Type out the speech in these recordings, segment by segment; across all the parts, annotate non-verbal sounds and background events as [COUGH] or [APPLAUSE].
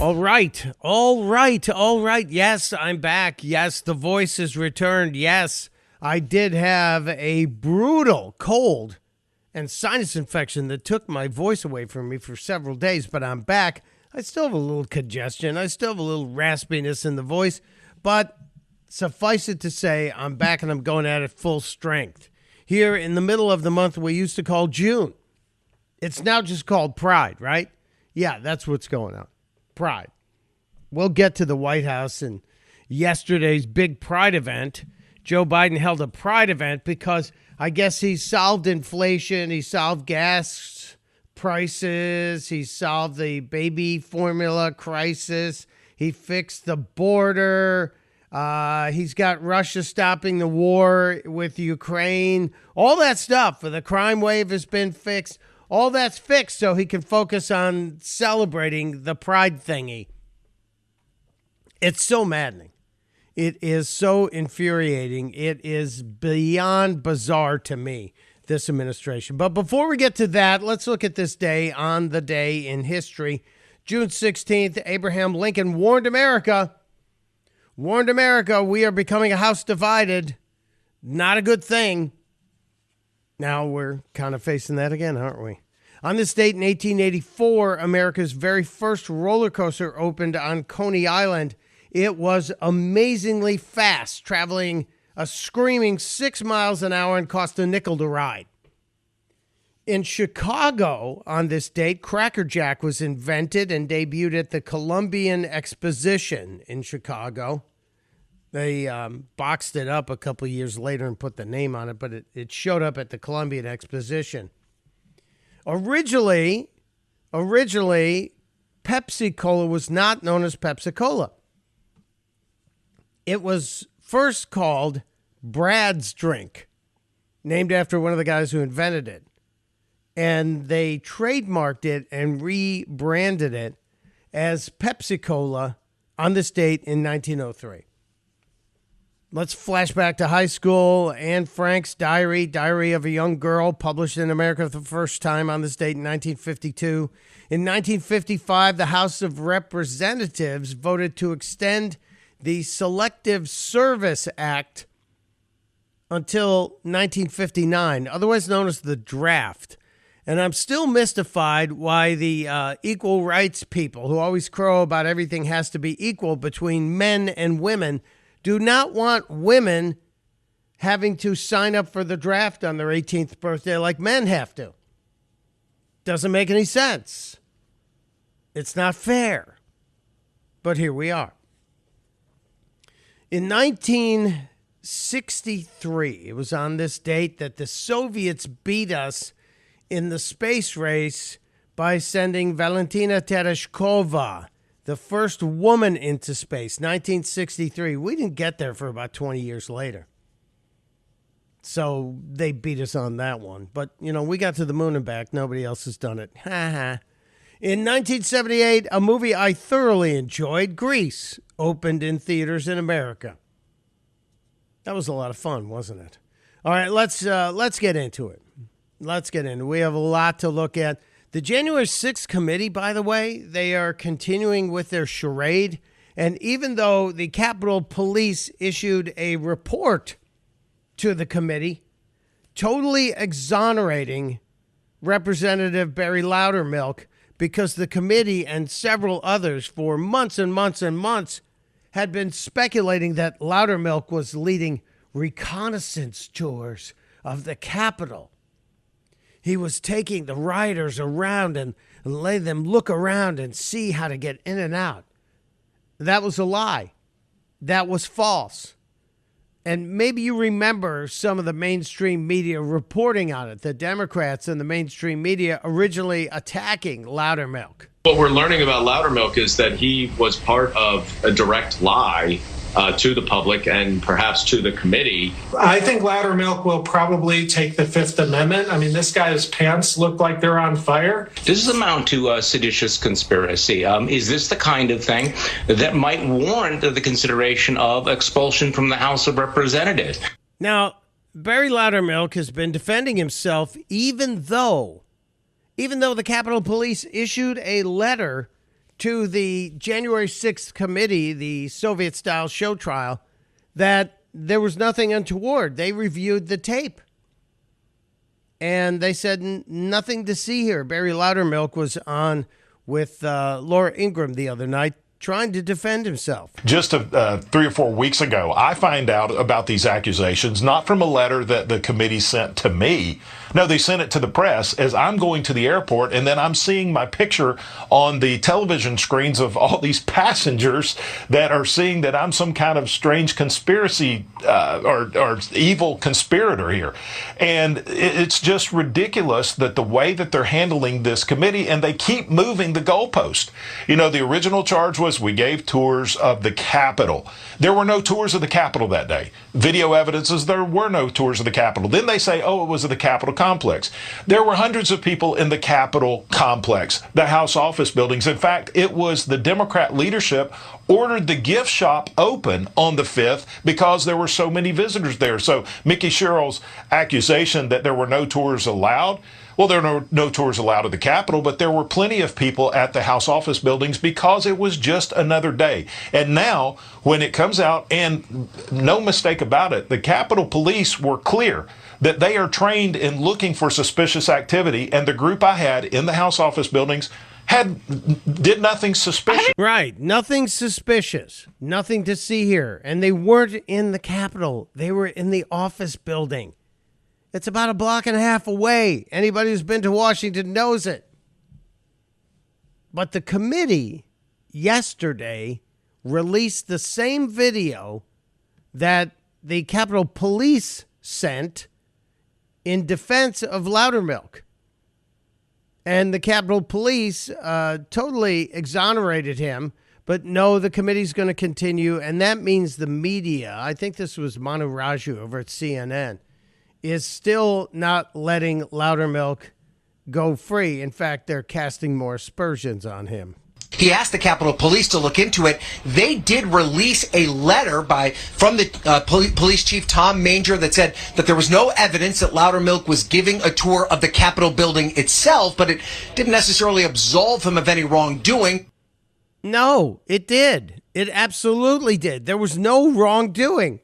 All right, all right, all right. Yes, I'm back. Yes, the voice has returned. Yes, I did have a brutal cold and sinus infection that took my voice away from me for several days, but I'm back. I still have a little congestion. I still have a little raspiness in the voice, but suffice it to say, I'm back and I'm going at it full strength. Here in the middle of the month we used to call June. It's now just called Pride, right? Yeah, that's what's going on. Pride. We'll get to the White House and yesterday's big Pride event. Joe Biden held a Pride event because I guess he solved inflation, he solved gas prices, he solved the baby formula crisis, he fixed the border. Uh, he's got Russia stopping the war with Ukraine. All that stuff for the crime wave has been fixed. All that's fixed so he can focus on celebrating the pride thingy. It's so maddening. It is so infuriating. It is beyond bizarre to me, this administration. But before we get to that, let's look at this day on the day in history. June 16th, Abraham Lincoln warned America, warned America, we are becoming a house divided. Not a good thing. Now we're kind of facing that again, aren't we? On this date in 1884, America's very first roller coaster opened on Coney Island. It was amazingly fast, traveling a screaming six miles an hour and cost a nickel to ride. In Chicago, on this date, Cracker Jack was invented and debuted at the Columbian Exposition in Chicago. They um, boxed it up a couple years later and put the name on it, but it, it showed up at the Columbian Exposition. Originally, originally, Pepsi Cola was not known as Pepsi Cola. It was first called Brad's Drink, named after one of the guys who invented it. And they trademarked it and rebranded it as Pepsi Cola on this date in 1903. Let's flash back to high school. Anne Frank's diary, Diary of a Young Girl, published in America for the first time on this date in 1952. In 1955, the House of Representatives voted to extend the Selective Service Act until 1959, otherwise known as the draft. And I'm still mystified why the uh, equal rights people, who always crow about everything has to be equal between men and women, do not want women having to sign up for the draft on their 18th birthday like men have to. Doesn't make any sense. It's not fair. But here we are. In 1963, it was on this date that the Soviets beat us in the space race by sending Valentina Tereshkova the first woman into space, 1963. We didn't get there for about 20 years later. So they beat us on that one. But, you know, we got to the moon and back. Nobody else has done it. Ha [LAUGHS] ha. In 1978, a movie I thoroughly enjoyed, Grease, opened in theaters in America. That was a lot of fun, wasn't it? All right, let's uh, let's get into it. Let's get into it. We have a lot to look at. The January 6th committee, by the way, they are continuing with their charade. And even though the Capitol Police issued a report to the committee, totally exonerating Representative Barry Loudermilk because the committee and several others for months and months and months had been speculating that Loudermilk was leading reconnaissance tours of the Capitol he was taking the riders around and, letting them look around and see how to get in and out. That was a lie. That was false. And maybe you remember some of the mainstream media reporting on it, the Democrats and the mainstream media originally attacking Loudermilk. What we're learning about Loudermilk is that he was part of a direct lie uh, to the public and perhaps to the committee. I think Loudermilk will probably take the Fifth Amendment. I mean, this guy's pants look like they're on fire. Does this amount to a seditious conspiracy? Um, is this the kind of thing that might warrant the consideration of expulsion from the House of Representatives? Now, Barry Loudermilk has been defending himself, even though, even though the Capitol Police issued a letter to the January 6th committee, the Soviet style show trial, that there was nothing untoward. They reviewed the tape and they said nothing to see here. Barry Loudermilk was on with uh, Laura Ingraham the other night trying to defend himself. just a, uh, three or four weeks ago, I find out about these accusations not from a letter that the committee sent to me. No, they sent it to the press as I'm going to the airport, and then I'm seeing my picture on the television screens of all these [LAUGHS] passengers that are seeing that I'm some kind of strange conspiracy uh, or, or evil conspirator here. And it's just ridiculous that the way that they're handling this committee, and they keep moving the goalpost. You know, the original charge was we gave tours of the Capitol. There were no tours of the Capitol that day. Video evidence is there were no tours of the Capitol. Then they say, oh, it was the Capitol complex. There were hundreds of people in the Capitol complex, the House office buildings. In fact, it was the Democrat leadership ordered the gift shop open on the 5th because there were so many visitors there. So Mikie Sherrill's accusation that there were no tours allowed, well, there are no, no tours allowed at the Capitol, but there were plenty of people at the House office buildings because it was just another day. And now, when it comes out, and no mistake about it, the Capitol Police were clear that they are trained in looking for suspicious activity, and the group I had in the House office buildings had did nothing suspicious. Right. Nothing suspicious. Nothing to see here. And they weren't in the Capitol, they were in the office building. It's about a block and a half away. Anybody who's been to Washington knows it. But the committee yesterday released the same video that the Capitol Police sent in defense of Loudermilk. And the Capitol Police uh, totally exonerated him. But no, the committee's going to continue. And that means the media, I think this was Manu Raju over at CNN, is still not letting Loudermilk go free. In fact, they're casting more aspersions on him. He asked the Capitol Police to look into it. They did release a letter by from the uh, poli- police chief Tom Manger that said that there was no evidence that Loudermilk was giving a tour of the Capitol building itself, but it didn't necessarily absolve him of any wrongdoing. No, it did. It absolutely did. There was no wrongdoing.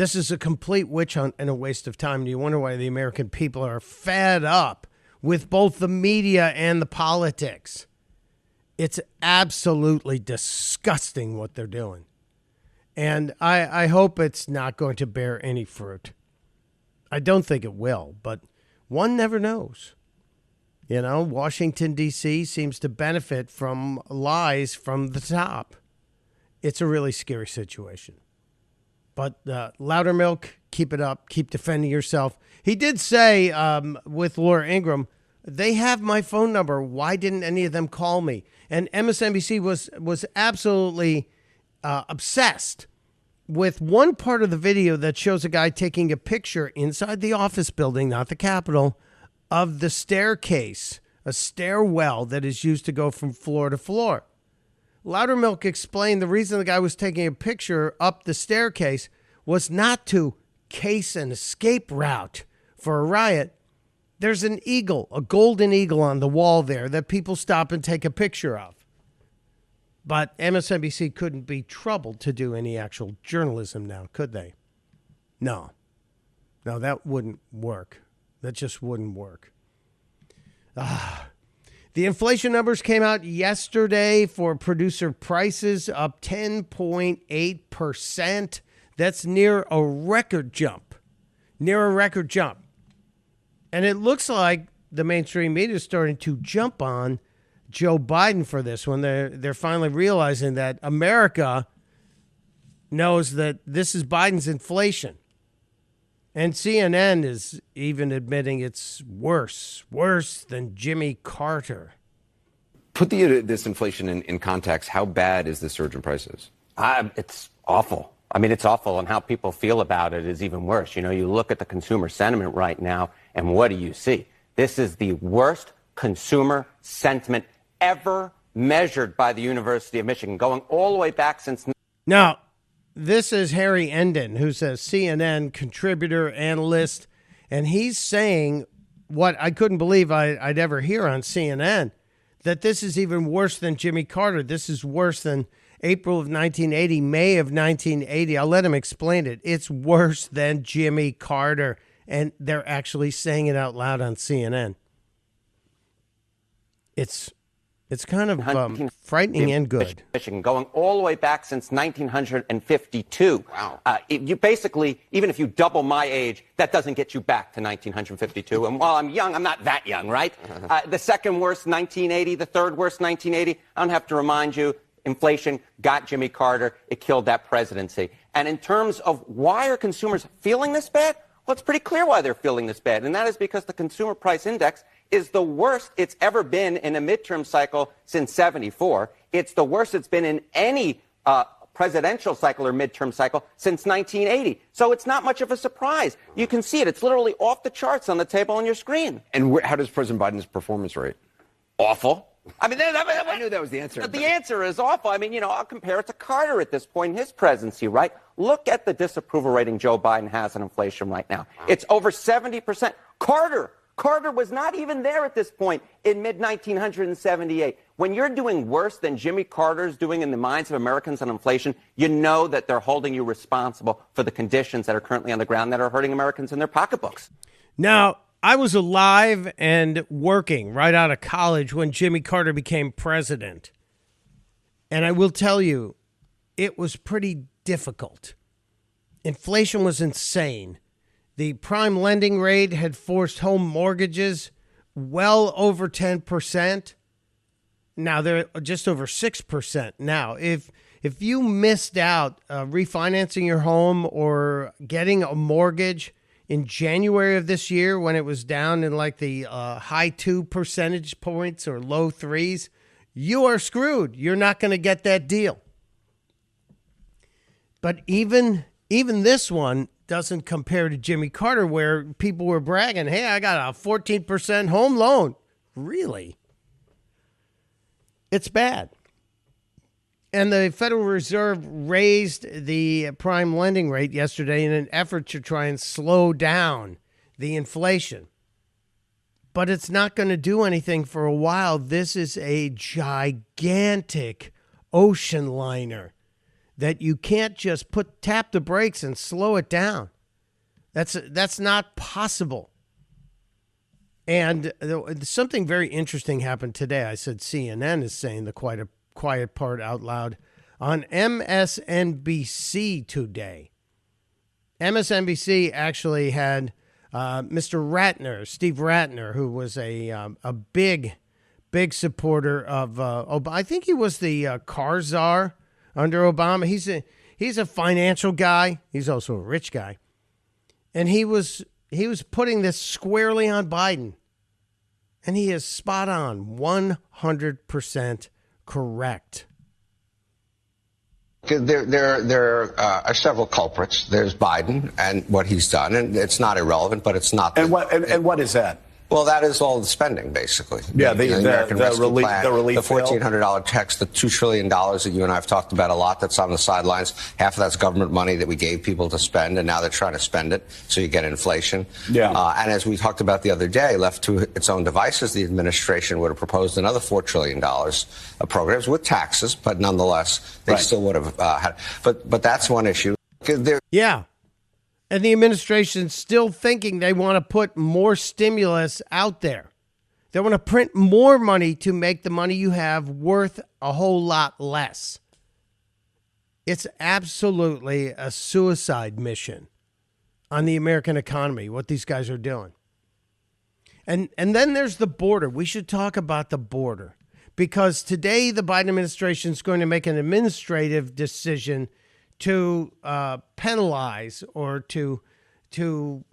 This is a complete witch hunt and a waste of time. And you wonder why the American people are fed up with both the media and the politics. It's absolutely disgusting what they're doing. And I, I hope it's not going to bear any fruit. I don't think it will, but one never knows. You know, Washington, D.C. seems to benefit from lies from the top. It's a really scary situation. But uh, Loudermilk, keep it up. Keep defending yourself. He did say um, with Laura Ingraham, they have my phone number. Why didn't any of them call me? And MSNBC was was absolutely uh, obsessed with one part of the video that shows a guy taking a picture inside the office building, not the Capitol, of the staircase, a stairwell that is used to go from floor to floor. Loudermilk explained the reason the guy was taking a picture up the staircase was not to case an escape route for a riot. There's an eagle, a golden eagle on the wall there that people stop and take a picture of. But MSNBC couldn't be troubled to do any actual journalism now, could they? No. No, that wouldn't work. That just wouldn't work. Ah. The inflation numbers came out yesterday for producer prices up 10.8%. That's near a record jump. Near a record jump. And it looks like the mainstream media is starting to jump on Joe Biden for this when They're, they're finally realizing that America knows that this is Biden's inflation. And CNN is even admitting it's worse, worse than Jimmy Carter. Put the, this inflation in, in context. How bad is the surge in prices? Uh, it's awful. I mean, it's awful, and how people feel about it is even worse. You know, you look at the consumer sentiment right now, and what do you see? This is the worst consumer sentiment ever measured by the University of Michigan, going all the way back since. Now, this is Harry Enten, who's a CNN contributor, analyst, and he's saying what I couldn't believe I, would ever hear on CNN that this is even worse than Jimmy Carter. This is worse than April of 1980, May of 1980. I'll let him explain it. It's worse than Jimmy Carter. And they're actually saying it out loud on CNN. It's it's kind of um, frightening and good. Michigan, going all the way back since 1952. Wow. Uh, you basically, even if you double my age, that doesn't get you back to 1952. And while I'm young, I'm not that young, right? [LAUGHS] Uh, the second worst, 1980. The third worst, 1980. I don't have to remind you. Inflation got Jimmy Carter. It killed that presidency. And in terms of why are consumers feeling this bad? Well, it's pretty clear why they're feeling this bad. And that is because the consumer price index is the worst it's ever been in a midterm cycle since 74. It's the worst it's been in any uh, presidential cycle or midterm cycle since 1980. So it's not much of a surprise. You can see it. It's literally off the charts on the table on your screen. And wh- how does President Biden's performance rate? Awful. I mean, I, mean, I knew that was the answer. The answer is awful. I mean, you know, I'll compare it to Carter at this point in his presidency, right? Look at the disapproval rating Joe Biden has on inflation right now. It's over 70%. Carter, Carter was not even there at this point in mid 1978. When you're doing worse than Jimmy Carter's doing in the minds of Americans on inflation, you know that they're holding you responsible for the conditions that are currently on the ground that are hurting Americans in their pocketbooks. Now, I was alive and working right out of college when Jimmy Carter became president. And I will tell you, it was pretty difficult. Inflation was insane. The prime lending rate had forced home mortgages well over 10%. Now they're just over 6% now. If if you missed out uh, refinancing your home or getting a mortgage in January of this year when it was down in like the uh, high 2 percentage points or low 3s, you are screwed. You're not going to get that deal. But even even this one doesn't compare to Jimmy Carter, where people were bragging, hey, I got a 14% home loan. Really? It's bad. And the Federal Reserve raised the prime lending rate yesterday in an effort to try and slow down the inflation. But it's not going to do anything for a while. This is a gigantic ocean liner that you can't just put tap the brakes and slow it down. That's that's not possible. And uh, something very interesting happened today. I said CNN is saying the quiet quiet part out loud on MSNBC today. MSNBC actually had uh, Mr. Ratner, Steve Ratner, who was a um, a big, big supporter of uh, Obama. I think he was the uh, car czar under Obama. He's a he's a financial guy. He's also a rich guy, and he was he was putting this squarely on Biden, and he is spot on, one hundred percent correct. There, there, there uh, are several culprits. There's Biden and what he's done, and it's not irrelevant, but it's not. And the, what? And, and what is that? Well, that is all the spending, basically. Yeah, the, the, the American the Rescue relief, Plan, the relief, the fourteen hundred dollar tax, the two trillion dollars that you and I have talked about a lot. That's on the sidelines. Half of that's government money that we gave people to spend, and now they're trying to spend it, so you get inflation. Yeah. Uh, and as we talked about the other day, left to its own devices, the administration would have proposed another four trillion dollars of programs with taxes, but nonetheless, they right. still would have uh, had. But but that's one issue. There, yeah. And the administration's still thinking they want to put more stimulus out there. They want to print more money to make the money you have worth a whole lot less. It's absolutely a suicide mission on the American economy, what these guys are doing. And and then there's the border. We should talk about the border because today the Biden administration is going to make an administrative decision to uh, penalize or to to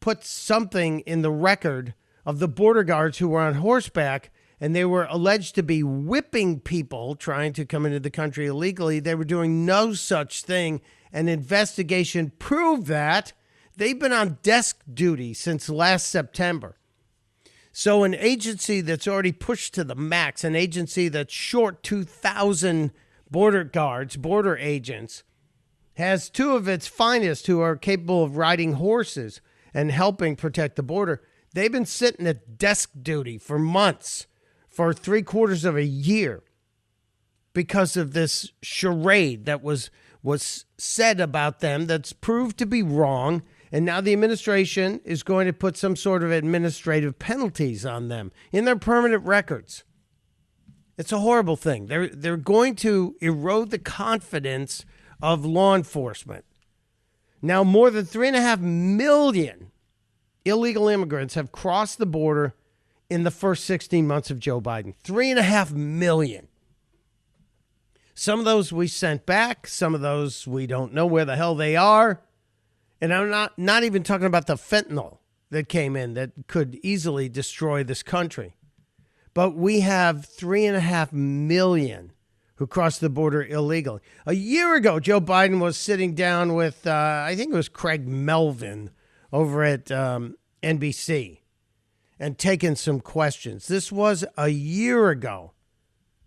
put something in the record of the border guards who were on horseback and they were alleged to be whipping people trying to come into the country illegally. They were doing no such thing. An investigation proved that they've been on desk duty since last September. So, an agency that's already pushed to the max, an agency that's short 2,000 border guards, border agents, has two of its finest who are capable of riding horses and helping protect the border. They've been sitting at desk duty for months for three quarters of a year because of this charade that was was said about them that's proved to be wrong. And now the administration is going to put some sort of administrative penalties on them in their permanent records. It's a horrible thing. They're they're going to erode the confidence of law enforcement now more than three and a half million illegal immigrants have crossed the border in the first 16 months of Joe Biden. Three and a half million. Some of those we sent back, some of those we don't know where the hell they are. And I'm not not even talking about the fentanyl that came in that could easily destroy this country. But we have three and a half million who crossed the border illegally. A year ago, Joe Biden was sitting down with, uh, I think it was Craig Melvin over at um, NBC and taking some questions. This was a year ago.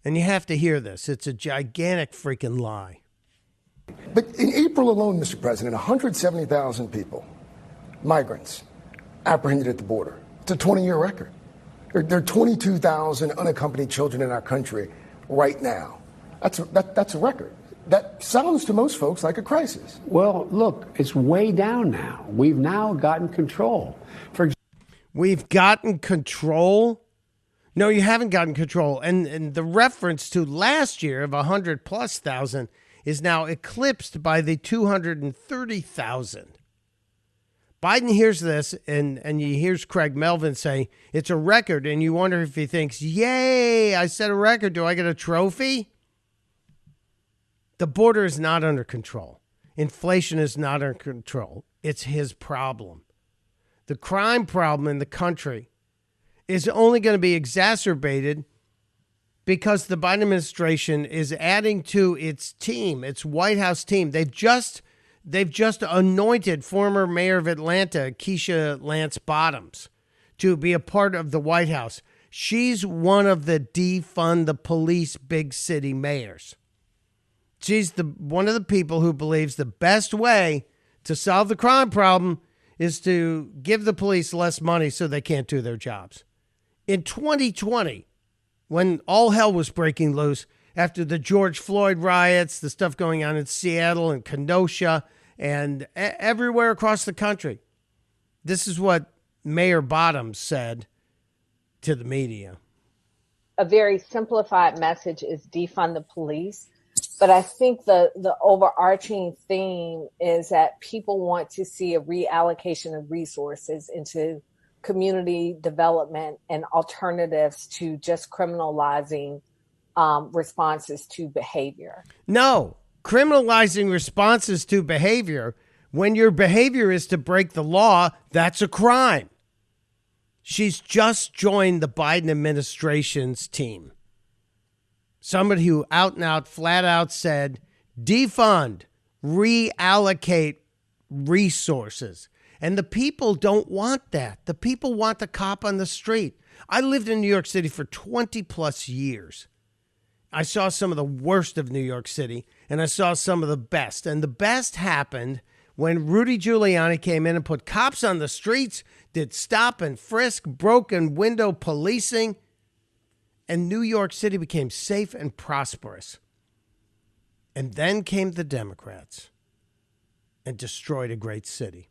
And you have to hear this. It's a gigantic freaking lie. But in April alone, Mr. President, 170,000 people, migrants, apprehended at the border. It's a 20 year record. There, there are 22,000 unaccompanied children in our country right now. That's a, that, that's a record. That sounds to most folks like a crisis. Well, look, it's way down now. We've now gotten control. For We've gotten control. No, you haven't gotten control. And, and the reference to last year of 100 plus thousand is now eclipsed by the 230,000. Biden hears this, and, and he hears Craig Melvin say it's a record, and you wonder if he thinks, Yay, I set a record. Do I get a trophy? The border is not under control. Inflation is not under control. It's his problem. The crime problem in the country is only going to be exacerbated because the Biden administration is adding to its team, its White House team. They've just they've just anointed former mayor of Atlanta, Keisha Lance Bottoms, to be a part of the White House. She's one of the defund the police big city mayors. She's the one of the people who believes the best way to solve the crime problem is to give the police less money so they can't do their jobs. In 2020, when all hell was breaking loose after the George Floyd riots, the stuff going on in Seattle and Kenosha and everywhere across the country, this is what Mayor Bottoms said to the media. A very simplified message is defund the police but I think the the overarching theme is that people want to see a reallocation of resources into community development and alternatives to just criminalizing um, responses to behavior. No, criminalizing responses to behavior when your behavior is to break the law, that's a crime. She's just joined the Biden administration's team somebody who out and out, flat out said, defund, reallocate resources. And the people don't want that. The people want the cop on the street. I lived in New York City for 20 plus years. I saw some of the worst of New York City and I saw some of the best. And the best happened when Rudy Giuliani came in and put cops on the streets, did stop and frisk, broken window policing and New York City became safe and prosperous. And then came the Democrats and destroyed a great city.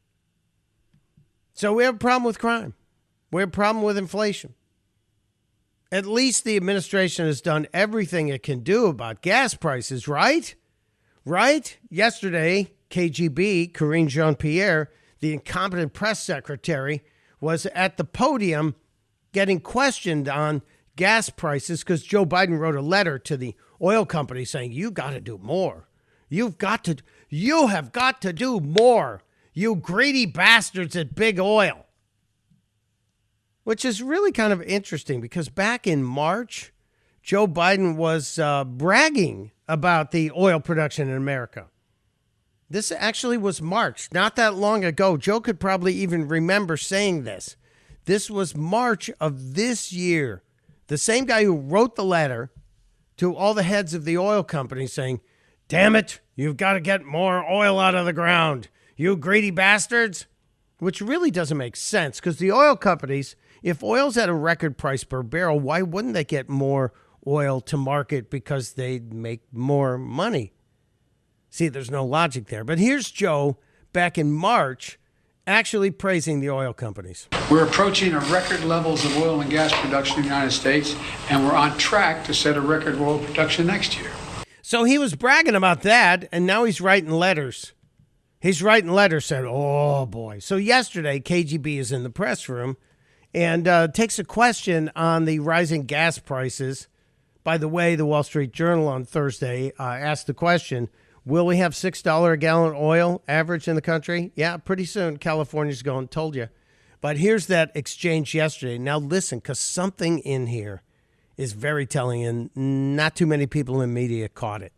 So we have a problem with crime. We have a problem with inflation. At least the administration has done everything it can do about gas prices, right? Right? Yesterday, KGB, Karine Jean Pierre, the incompetent press secretary, was at the podium getting questioned on gas prices because Joe Biden wrote a letter to the oil company saying, You got to do more. You've got to, you have got to do more, you greedy bastards at Big Oil. Which is really kind of interesting because back in March, Joe Biden was uh, bragging about the oil production in America. This actually was March, not that long ago. Joe could probably even remember saying this. This was March of this year the same guy who wrote the letter to all the heads of the oil companies saying, Damn it, you've got to get more oil out of the ground, you greedy bastards. Which really doesn't make sense because the oil companies, If oil's at a record price per barrel, why wouldn't they get more oil to market because they'd make more money? See, there's no logic there. But here's Joe back in March actually praising the oil companies. We're approaching a record levels of oil and gas production in the United States, and we're on track to set a record oil production next year. So he was bragging about that, and now he's writing letters. He's writing letters said, oh boy. So yesterday, KGB is in the press room and uh, takes a question on the rising gas prices. By the way, the Wall Street Journal on Thursday uh, asked the question Will we have $6 a gallon oil average in the country? Yeah, pretty soon. California's going, told you. But here's that exchange yesterday. Now, listen, because something in here is very telling, and not too many people in media caught it.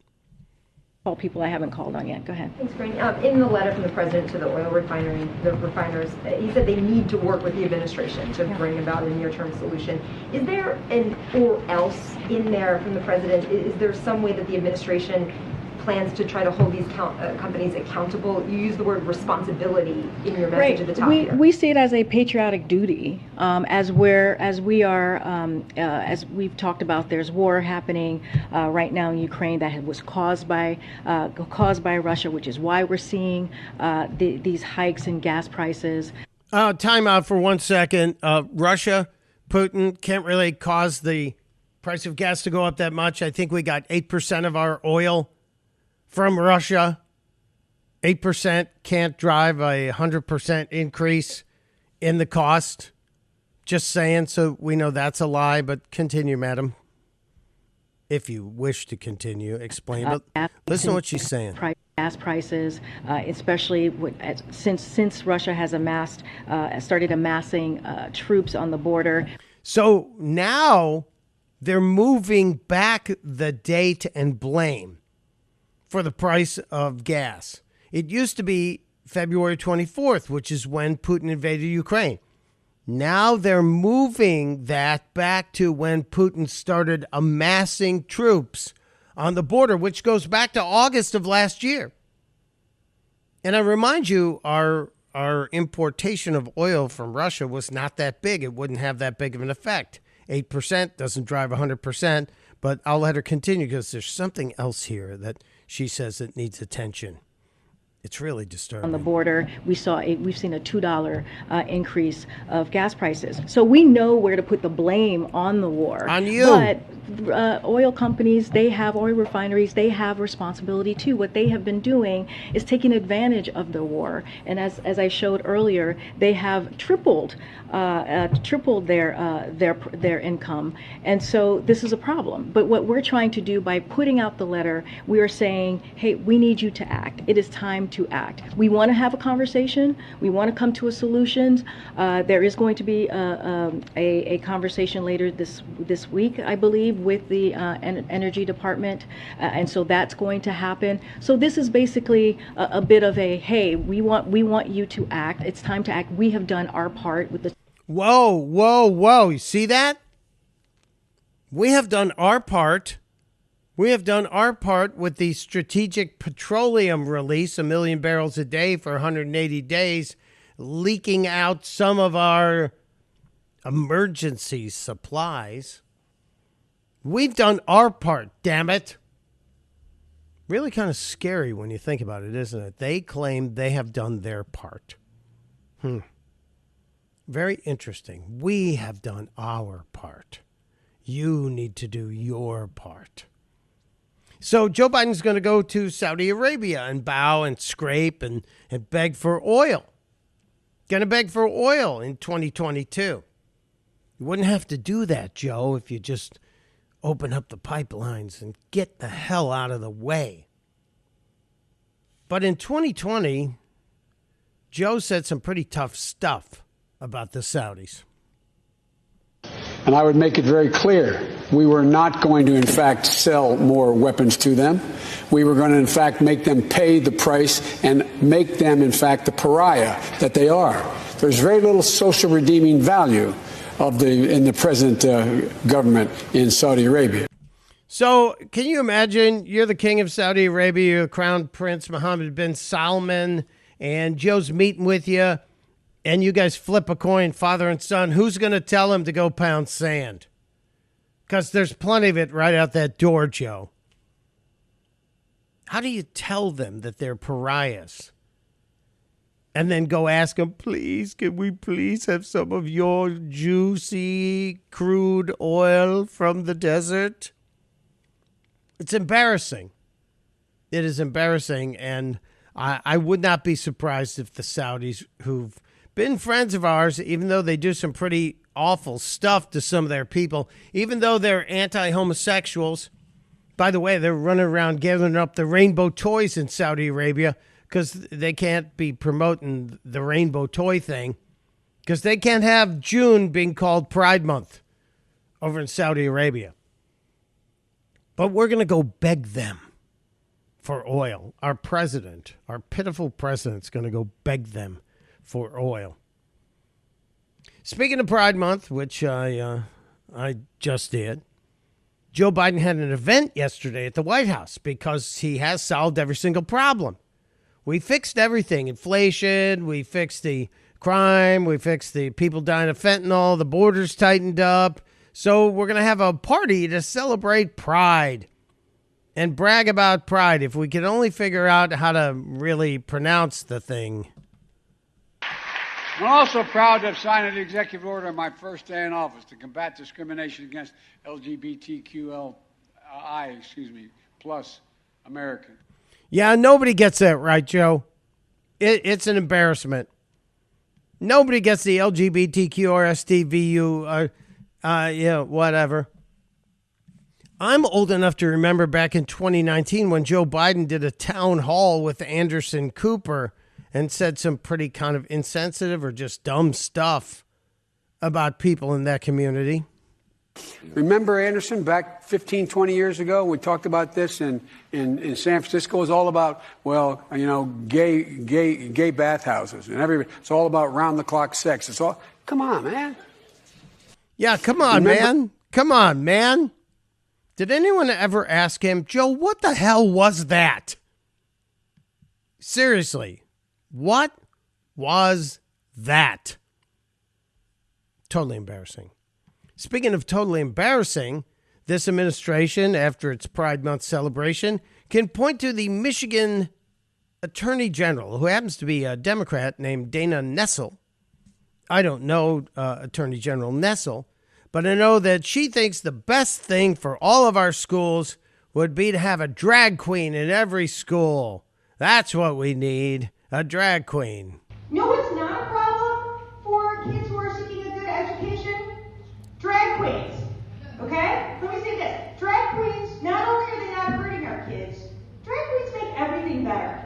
All people I haven't called on yet. Go ahead. Thanks, Karine. Um, in the letter from the president to the oil refinery, the refiners, uh, he said they need to work with the administration to bring about a near-term solution. Is there an or else in there from the president? Is there some way that the administration plans to try to hold these count, uh, companies accountable. You use the word responsibility in your message right. at the top. We, here. we see it as a patriotic duty, um, as we're as we are um, uh, as we've talked about. There's war happening uh, right now in Ukraine that was caused by uh, caused by Russia, which is why we're seeing uh, the, these hikes in gas prices. Uh, time out for one second. Russia, Putin can't really cause the price of gas to go up that much. I think we got eight percent of our oil from Russia. 8% can't drive a 100% increase in the cost. Just saying, so we know that's a lie, but continue, madam. If you wish to continue, explain. But uh, listen to what she's saying. Gas prices, uh, especially with, since since Russia has amassed, uh, started amassing uh, troops on the border. So now they're moving back the date and blame for the price of gas. It used to be February 24th, which is when Putin invaded Ukraine. Now they're moving that back to when Putin started amassing troops on the border, which goes back to August of last year. And I remind you, our our importation of oil from Russia was not that big. It wouldn't have that big of an effect. 8% doesn't drive 100%, but I'll let her continue because there's something else here that she says it needs attention. It's really disturbing. On the border, we saw a, we've seen a two dollar uh, increase of gas prices. So we know where to put the blame on the war. On you. But uh, oil companies, they have oil refineries, they have responsibility too. What they have been doing is taking advantage of the war. And as, as I showed earlier, they have tripled uh, uh, tripled their uh, their their income. And so this is a problem. But what we're trying to do by putting out the letter, we are saying, hey, we need you to act. It is time to act. We want to have a conversation. We want to come to a solution. Uh, there is going to be a, um, a, a, conversation later this this week, I believe, with the uh, Energy Department, uh, and so that's going to happen. So this is basically a, a, bit of a hey, we want we want you to act. It's time to act. We have done our part with the. Whoa, whoa, whoa! You see that? We have done our part we have done our part with the strategic petroleum release, a million barrels a day for 180 days, leaking out some of our emergency supplies. We've done our part, damn it. Really kind of scary when you think about it, isn't it? They claim they have done their part. Hmm. Very interesting. We have done our part. You need to do your part. So Joe Biden's going to go to Saudi Arabia and bow and scrape and, and beg for oil. Going to beg for oil in 2022. You wouldn't have to do that, Joe, if you just open up the pipelines and get the hell out of the way. But in 2020, Joe said some pretty tough stuff about the Saudis. And I would make it very clear we were not going to, in fact, sell more weapons to them. We were going to, in fact, make them pay the price and make them, in fact, the pariah that they are. There's very little social redeeming value of the in the present uh, government in Saudi Arabia. So, can you imagine you're the king of Saudi Arabia, you're Crown Prince Mohammed bin Salman, and Joe's meeting with you and you guys flip a coin, father and son, who's going to tell him to go pound sand? Because there's plenty of it right out that door, Joe. How do you tell them that they're pariahs? And then go ask them, please, can we please have some of your juicy crude oil from the desert? It's embarrassing. It is embarrassing. And I, I would not be surprised if the Saudis, who've been friends of ours, even though they do some pretty awful stuff to some of their people, even though they're anti homosexuals. By the way, they're running around gathering up the rainbow toys in Saudi Arabia because they can't be promoting the rainbow toy thing because they can't have June being called Pride Month over in Saudi Arabia. But we're going to go beg them for oil. Our president, our pitiful president's going to go beg them for oil. Speaking of Pride Month, which I uh, I just did, Joe Biden had an event yesterday at the White House because he has solved every single problem. We fixed everything: inflation. We fixed the crime. We fixed the people dying of fentanyl. The borders tightened up. So we're gonna have a party to celebrate Pride and brag about Pride. If we could only figure out how to really pronounce the thing. I'm also proud to have signed an executive order on my first day in office to combat discrimination against LGBTQLI, excuse me, plus American. Yeah, nobody gets that right, Joe. It, it's an embarrassment. Nobody gets the LGBTQ or uh, uh, yeah, whatever. I'm old enough to remember back in 2019 when Joe Biden did a town hall with Anderson Cooper and said some pretty kind of insensitive or just dumb stuff about people in that community. Remember Anderson back 15, 20 years ago? We talked about this in, in, in San Francisco. It was all about, well, you know, gay, gay, gay bathhouses and every, it's all about round the clock sex. It's all, come on, man. Yeah, come on, Remember- man. Come on, man. Did anyone ever ask him, Joe, what the hell was that? Seriously, what was that? Totally embarrassing. Speaking of totally embarrassing, this administration, after its Pride Month celebration, can point to the Michigan Attorney General, who happens to be a Democrat named Dana Nessel. I don't know uh, Attorney General Nessel, but I know that she thinks the best thing for all of our schools would be to have a drag queen in every school. That's what we need a drag queen. No, it's not a problem for kids who are seeking a good education. Drag queens. Okay? Let me say this. Drag queens, not only are they not hurting our kids, drag queens make everything better.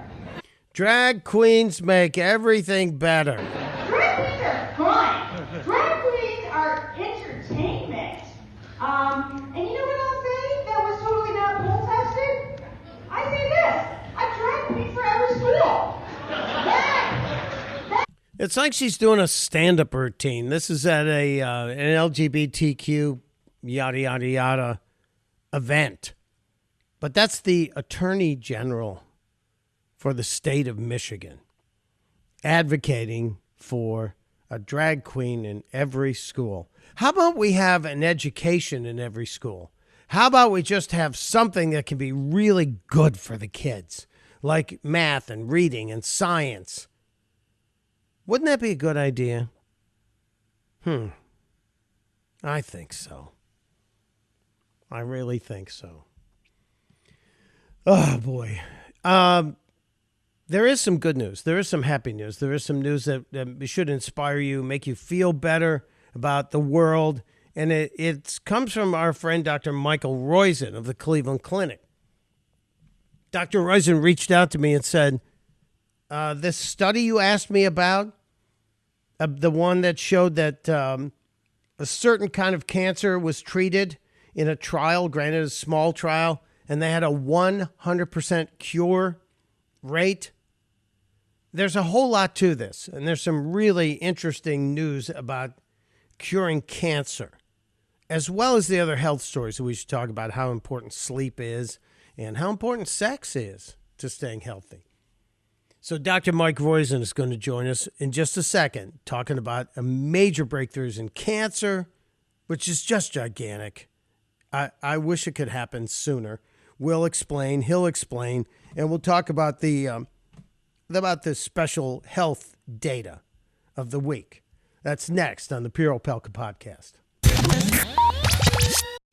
Drag queens make everything better. Drag queens are fun. Drag queens are entertainment. Um, and you know what I'll say that was totally not poll tested? I say this. A drag queen for every school. It's like she's doing a stand-up routine. This is at a uh, an LGBTQ yada yada yada event, but that's the Attorney General for the state of Michigan advocating for a drag queen in every school. How about we have an education in every school? How about we just have something that can be really good for the kids, like math and reading and science? Wouldn't that be a good idea? Hmm. I think so. I really think so. Oh boy. Um there is some good news. There is some happy news. There is some news that, that should inspire you, make you feel better about the world. And it, it comes from our friend Dr. Michael Roizen of the Cleveland Clinic. Dr. Roizen reached out to me and said, uh, This study you asked me about, uh, the one that showed that um, a certain kind of cancer was treated in a trial, granted a small trial, and they had a 100% cure rate. There's a whole lot to this, and there's some really interesting news about curing cancer, as well as the other health stories that we should talk about how important sleep is and how important sex is to staying healthy. So, Dr. Mike Roizen is going to join us in just a second, talking about a major breakthroughs in cancer, which is just gigantic. I, I wish it could happen sooner. We'll explain, he'll explain, and we'll talk about the um, about the special health data of the week. That's next on the Pure Opelka podcast.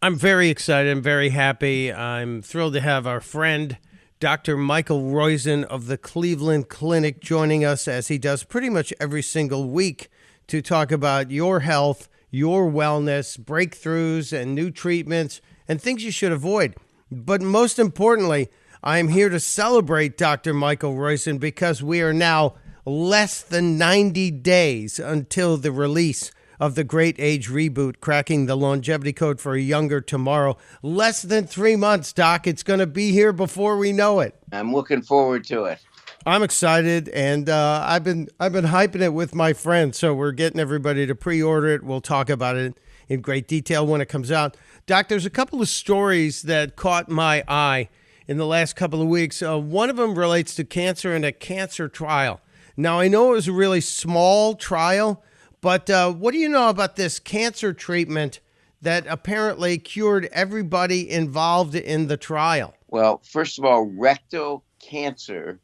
I'm very excited. I'm very happy. I'm thrilled to have our friend, Dr. Michael Roizen of the Cleveland Clinic, joining us as he does pretty much every single week to talk about your health, your wellness, breakthroughs, and new treatments and things you should avoid. But most importantly, I'm here to celebrate Dr. Michael Roizen because we are now less than 90 days until the release of the Great Age Reboot, cracking the longevity code for a younger tomorrow. Less than three months, Doc. It's going to be here before we know it. I'm looking forward to it. I'm excited, and uh, I've been I've been hyping it with my friends. So we're getting everybody to pre-order it. We'll talk about it in great detail when it comes out. Doc, there's a couple of stories that caught my eye in the last couple of weeks. Uh, one of them relates to cancer and a cancer trial. Now I know it was a really small trial but uh, what do you know about this cancer treatment that apparently cured everybody involved in the trial? Well, first of all, rectal cancer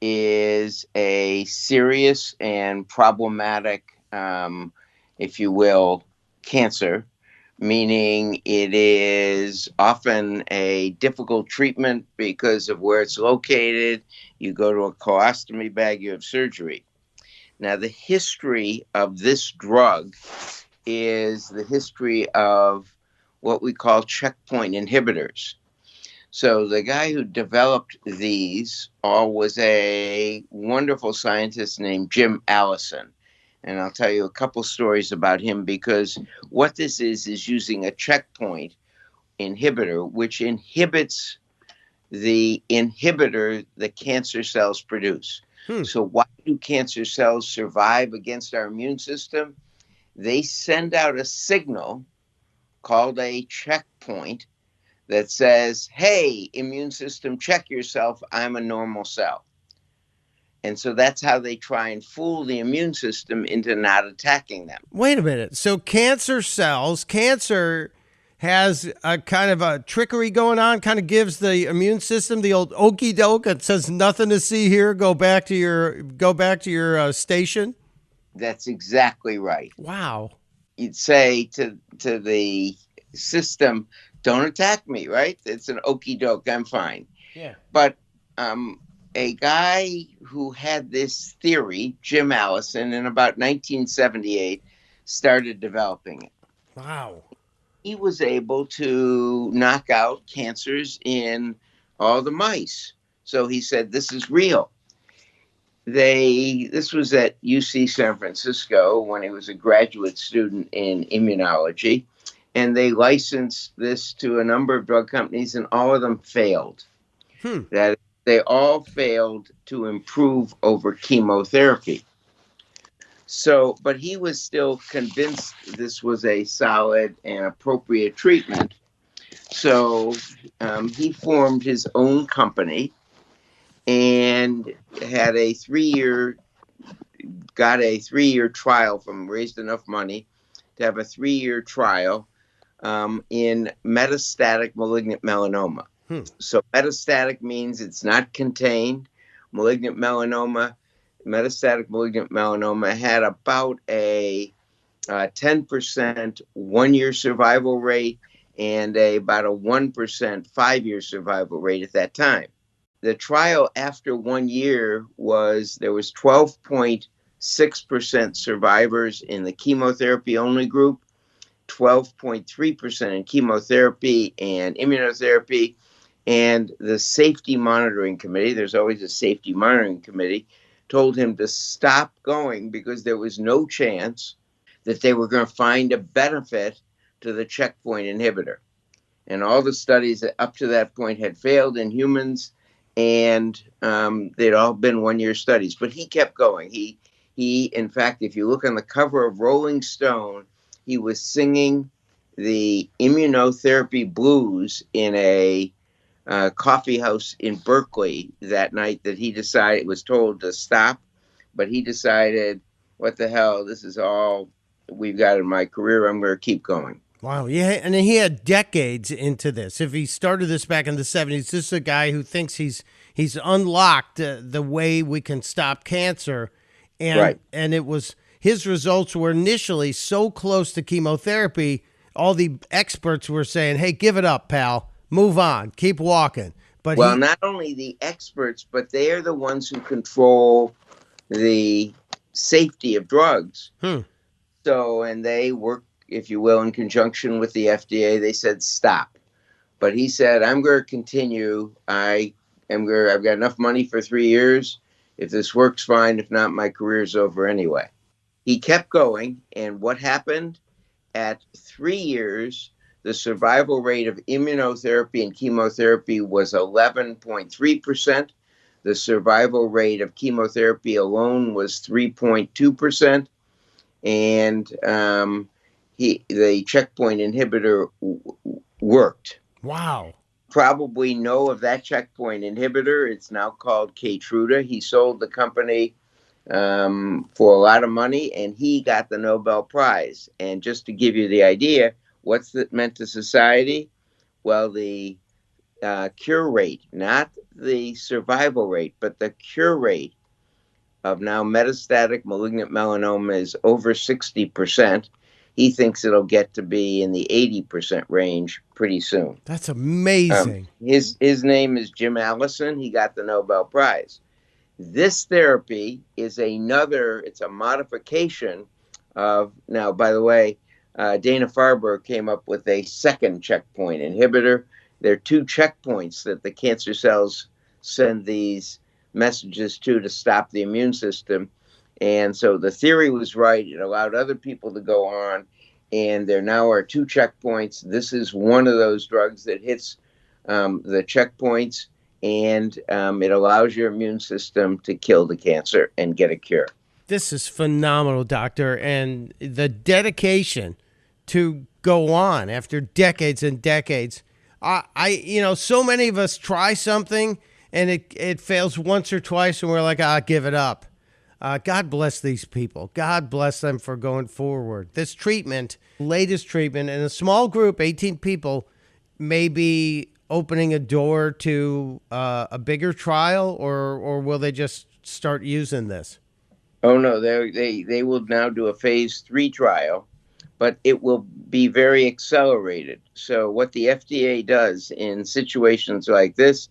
is a serious and problematic, um, if you will, cancer, meaning it is often a difficult treatment because of where it's located. You go to a colostomy bag, you have surgery. Now, the history of this drug is the history of what we call checkpoint inhibitors. So, the guy who developed these all was a wonderful scientist named Jim Allison. And I'll tell you a couple stories about him because what this is is using a checkpoint inhibitor, which inhibits the inhibitor the cancer cells produce. Hmm. So, why do cancer cells survive against our immune system? They send out a signal called a checkpoint that says, Hey, immune system, check yourself. I'm a normal cell. And so that's how they try and fool the immune system into not attacking them. Wait a minute. So, cancer cells, cancer has a kind of a trickery going on, kind of gives the immune system the old okey doke. It says nothing to see here. Go back to your go back to your uh, station. That's exactly right. Wow. You'd say to to the system, "Don't attack me." Right? It's an okey doke. I'm fine. Yeah. But um, a guy who had this theory, Jim Allison, in about 1978, started developing it. Wow he was able to knock out cancers in all the mice. So he said, This is real. They this was at UC San Francisco when he was a graduate student in immunology, and they licensed this to a number of drug companies, and all of them failed. Hmm. That they all failed to improve over chemotherapy. So, but he was still convinced this was a solid and appropriate treatment. So um, he formed his own company and had a three year, got a three year trial from, raised enough money to have a three year trial um, in metastatic malignant melanoma. Hmm. So metastatic means it's not contained. Malignant melanoma metastatic malignant melanoma had about a uh, 10% one year survival rate and a, about a 1% five year survival rate at that time. The trial after one year was there was 12.6% survivors in the chemotherapy only group, 12.3% in chemotherapy and immunotherapy, and the safety monitoring committee. There's always a safety monitoring committee told him to stop going because there was no chance that they were going to find a benefit to the checkpoint inhibitor. And all the studies up to that point had failed in humans, and um, they'd all been one-year studies. But he kept going. He, he, in fact, if you look on the cover of Rolling Stone, he was singing the immunotherapy blues in a uh, coffee house in Berkeley that night that he decided was told to stop, but he decided, what the hell, this is all we've got in my career. I'm going to keep going. Wow, yeah, and he had decades into this. If he started this back in the '70s, this is a guy who thinks he's he's unlocked uh, the way we can stop cancer, and Right. and it was his results were initially so close to chemotherapy. All the experts were saying, "Hey, give it up, pal. Move on. Keep walking." But well, he, not only the experts, but they are the ones who control the safety of drugs. Hmm. So, and they work, if you will, in conjunction with the FDA. They said stop, but he said, "I'm going to continue. I am going. I've got enough money for three years. If this works, fine. If not, my career's over anyway." He kept going, and what happened at three years? The survival rate of immunotherapy and chemotherapy was 11.3%. The survival rate of chemotherapy alone was 3.2%. And um, he, the checkpoint inhibitor w- worked. wow, Probably know of that checkpoint inhibitor. It's now called Keytruda. He sold the company um, for a lot of money, and he got the Nobel Prize. And just to give you the idea, what's that meant to society? Well, the uh, cure rate, not the survival rate, but the cure rate of now metastatic malignant melanoma is over 60%. He thinks it'll get to be in the 80% range pretty soon. that's amazing. Um, his his name is Jim Allison. He got the Nobel Prize. This therapy is another. It's a modification of now. By the way, uh, Dana Farber came up with a second checkpoint inhibitor. There are two checkpoints that the cancer cells send these messages to to stop the immune system. And so the theory was right. It allowed other people to go on. And there now are two checkpoints. This is one of those drugs that hits um, the checkpoints and um, it allows your immune system to kill the cancer and get a cure. This is phenomenal, doctor, and the dedication to go on after decades and decades. I, I, you know, so many of us try something and it it fails once or twice, and we're like, ah, give it up. Uh, God bless these people. God bless them for going forward. This treatment, latest treatment, in a small group, 18 people, may be opening a door to uh, a bigger trial, or or will they just start using this? Oh no, they they they will now do a phase three trial, but it will be very accelerated. So what the FDA does in situations like this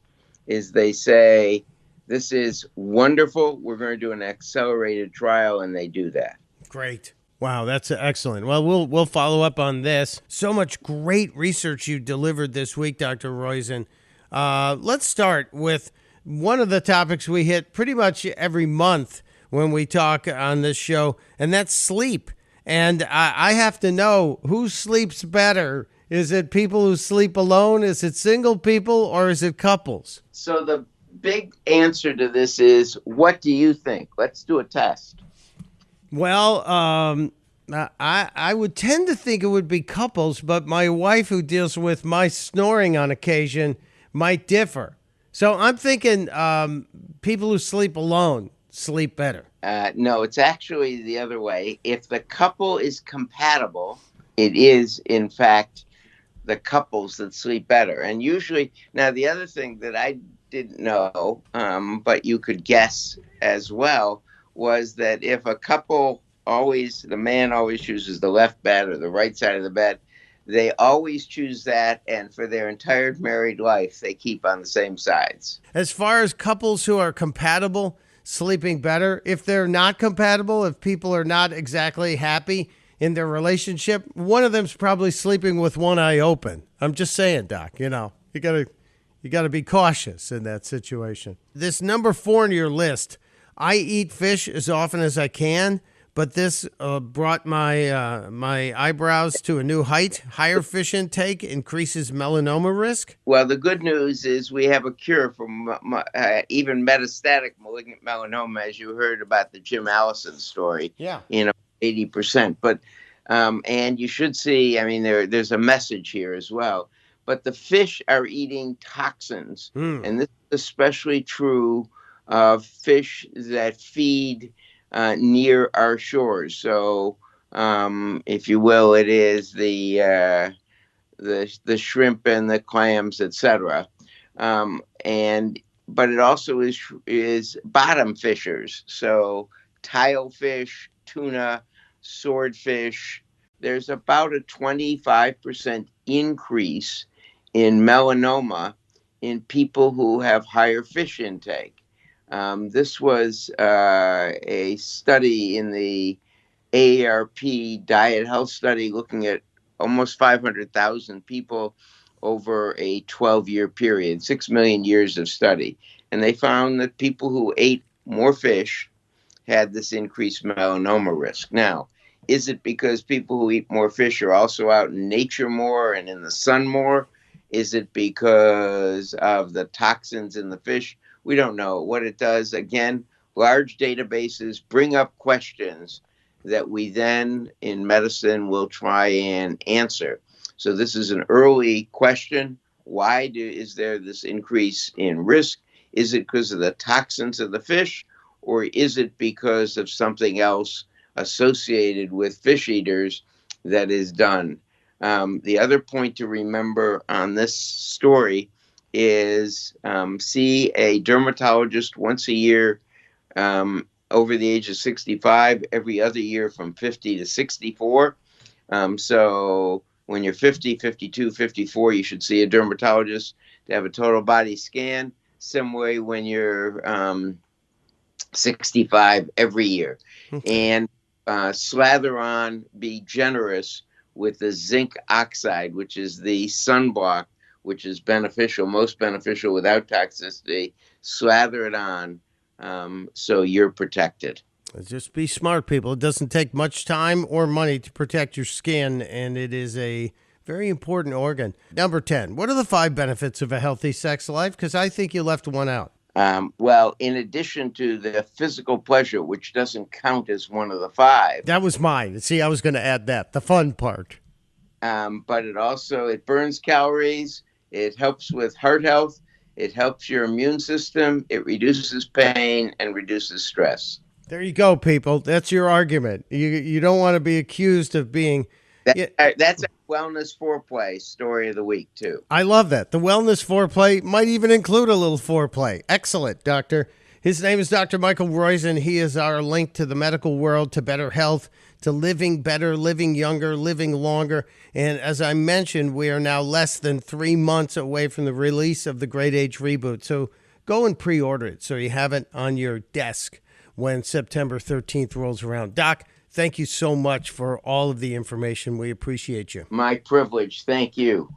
is they say, "This is wonderful. We're going to do an accelerated trial," and they do that. Great. Wow, that's excellent. Well, we'll we'll follow up on this. So much great research you delivered this week, Dr. Roizen. Uh, let's start with one of the topics we hit pretty much every month when we talk on this show, and that's sleep. And I, I have to know who sleeps better. Is it people who sleep alone? Is it single people, or is it couples? So the big answer to this is, what do you think? Let's do a test. Well, um, I I would tend to think it would be couples, but my wife, who deals with my snoring on occasion, might differ. So I'm thinking um, people who sleep alone sleep better. Uh, no, it's actually the other way. If the couple is compatible, it is, in fact, the couples that sleep better. And usually, now the other thing that I didn't know, um, but you could guess as well, was that if a couple always, the man always chooses the left bed or the right side of the bed, they always choose that. And for their entire married life, they keep on the same sides. As far as couples who are compatible sleeping better, if they're not compatible, if people are not exactly happy in their relationship, one of them's probably sleeping with one eye open. I'm just saying, Doc, you know, you got to you got to be cautious in that situation. This number 4 on your list, I eat fish as often as I can, but this uh, brought my uh, my eyebrows to a new height. Higher fish intake increases melanoma risk. Well, the good news is we have a cure for m- m- uh, even metastatic malignant melanoma, as you heard about the Jim Allison story. Yeah. You know, eighty percent. But um, and you should see. I mean, there there's a message here as well. but the fish are eating toxins, Mm. and this is especially true of fish that feed uh, near our shores. So, um, if you will, it is the uh, the the shrimp and the clams, etc. Um, and but it also is is bottom fishers. So tilefish, tuna, swordfish. There's about a 25% increase in melanoma in people who have higher fish intake. Um, this was uh, a study in the AARP Diet Health Study looking at almost 500,000 people over a 12 year period, 6 million years of study. And they found that people who ate more fish had this increased melanoma risk. Now, is it because people who eat more fish are also out in nature more and in the sun more? Is it because of the toxins in the fish? We don't know. What it does, again, large databases bring up questions that we then in medicine will try and answer. So this is an early question. Why do, is there this increase in risk? Is it because of the toxins of the fish, or is it because of something else associated with fish eaters that is done? Um, the other point to remember on this story is um, see a dermatologist once a year um, over the age of 65, every other year from 50 to 64. Um, so when you're 50, 52, 54, you should see a dermatologist to have a total body scan. Similarly, when you're um, 65, every year. And uh, slather on, be generous with the zinc oxide, which is the sunblock, which is beneficial, most beneficial without toxicity. Slather it on um, so you're protected. Just be smart, people. It doesn't take much time or money to protect your skin, and it is a very important organ. Number 10, what are the five benefits of a healthy sex life? Because I think you left one out. Um, well, in addition to the physical pleasure, which doesn't count as one of the five, That was mine. See, I was going to add that, the fun part. um, but it also it burns calories. It helps with heart health. It helps your immune system. It reduces pain and reduces stress. There you go, people. That's your argument. You you don't want to be accused of being. That, uh, that's a wellness foreplay story of the week too. I love that. The wellness foreplay might even include a little foreplay. Excellent, doctor. His name is Dr. Michael Roizen. He is our link to the medical world, to better health, to living better, living younger, living longer. And as I mentioned, we are now less than three months away from the release of the Great Age Reboot. So go and pre order it so you have it on your desk when September 13th rolls around. Doc, thank you so much for all of the information. We appreciate you. My privilege. Thank you.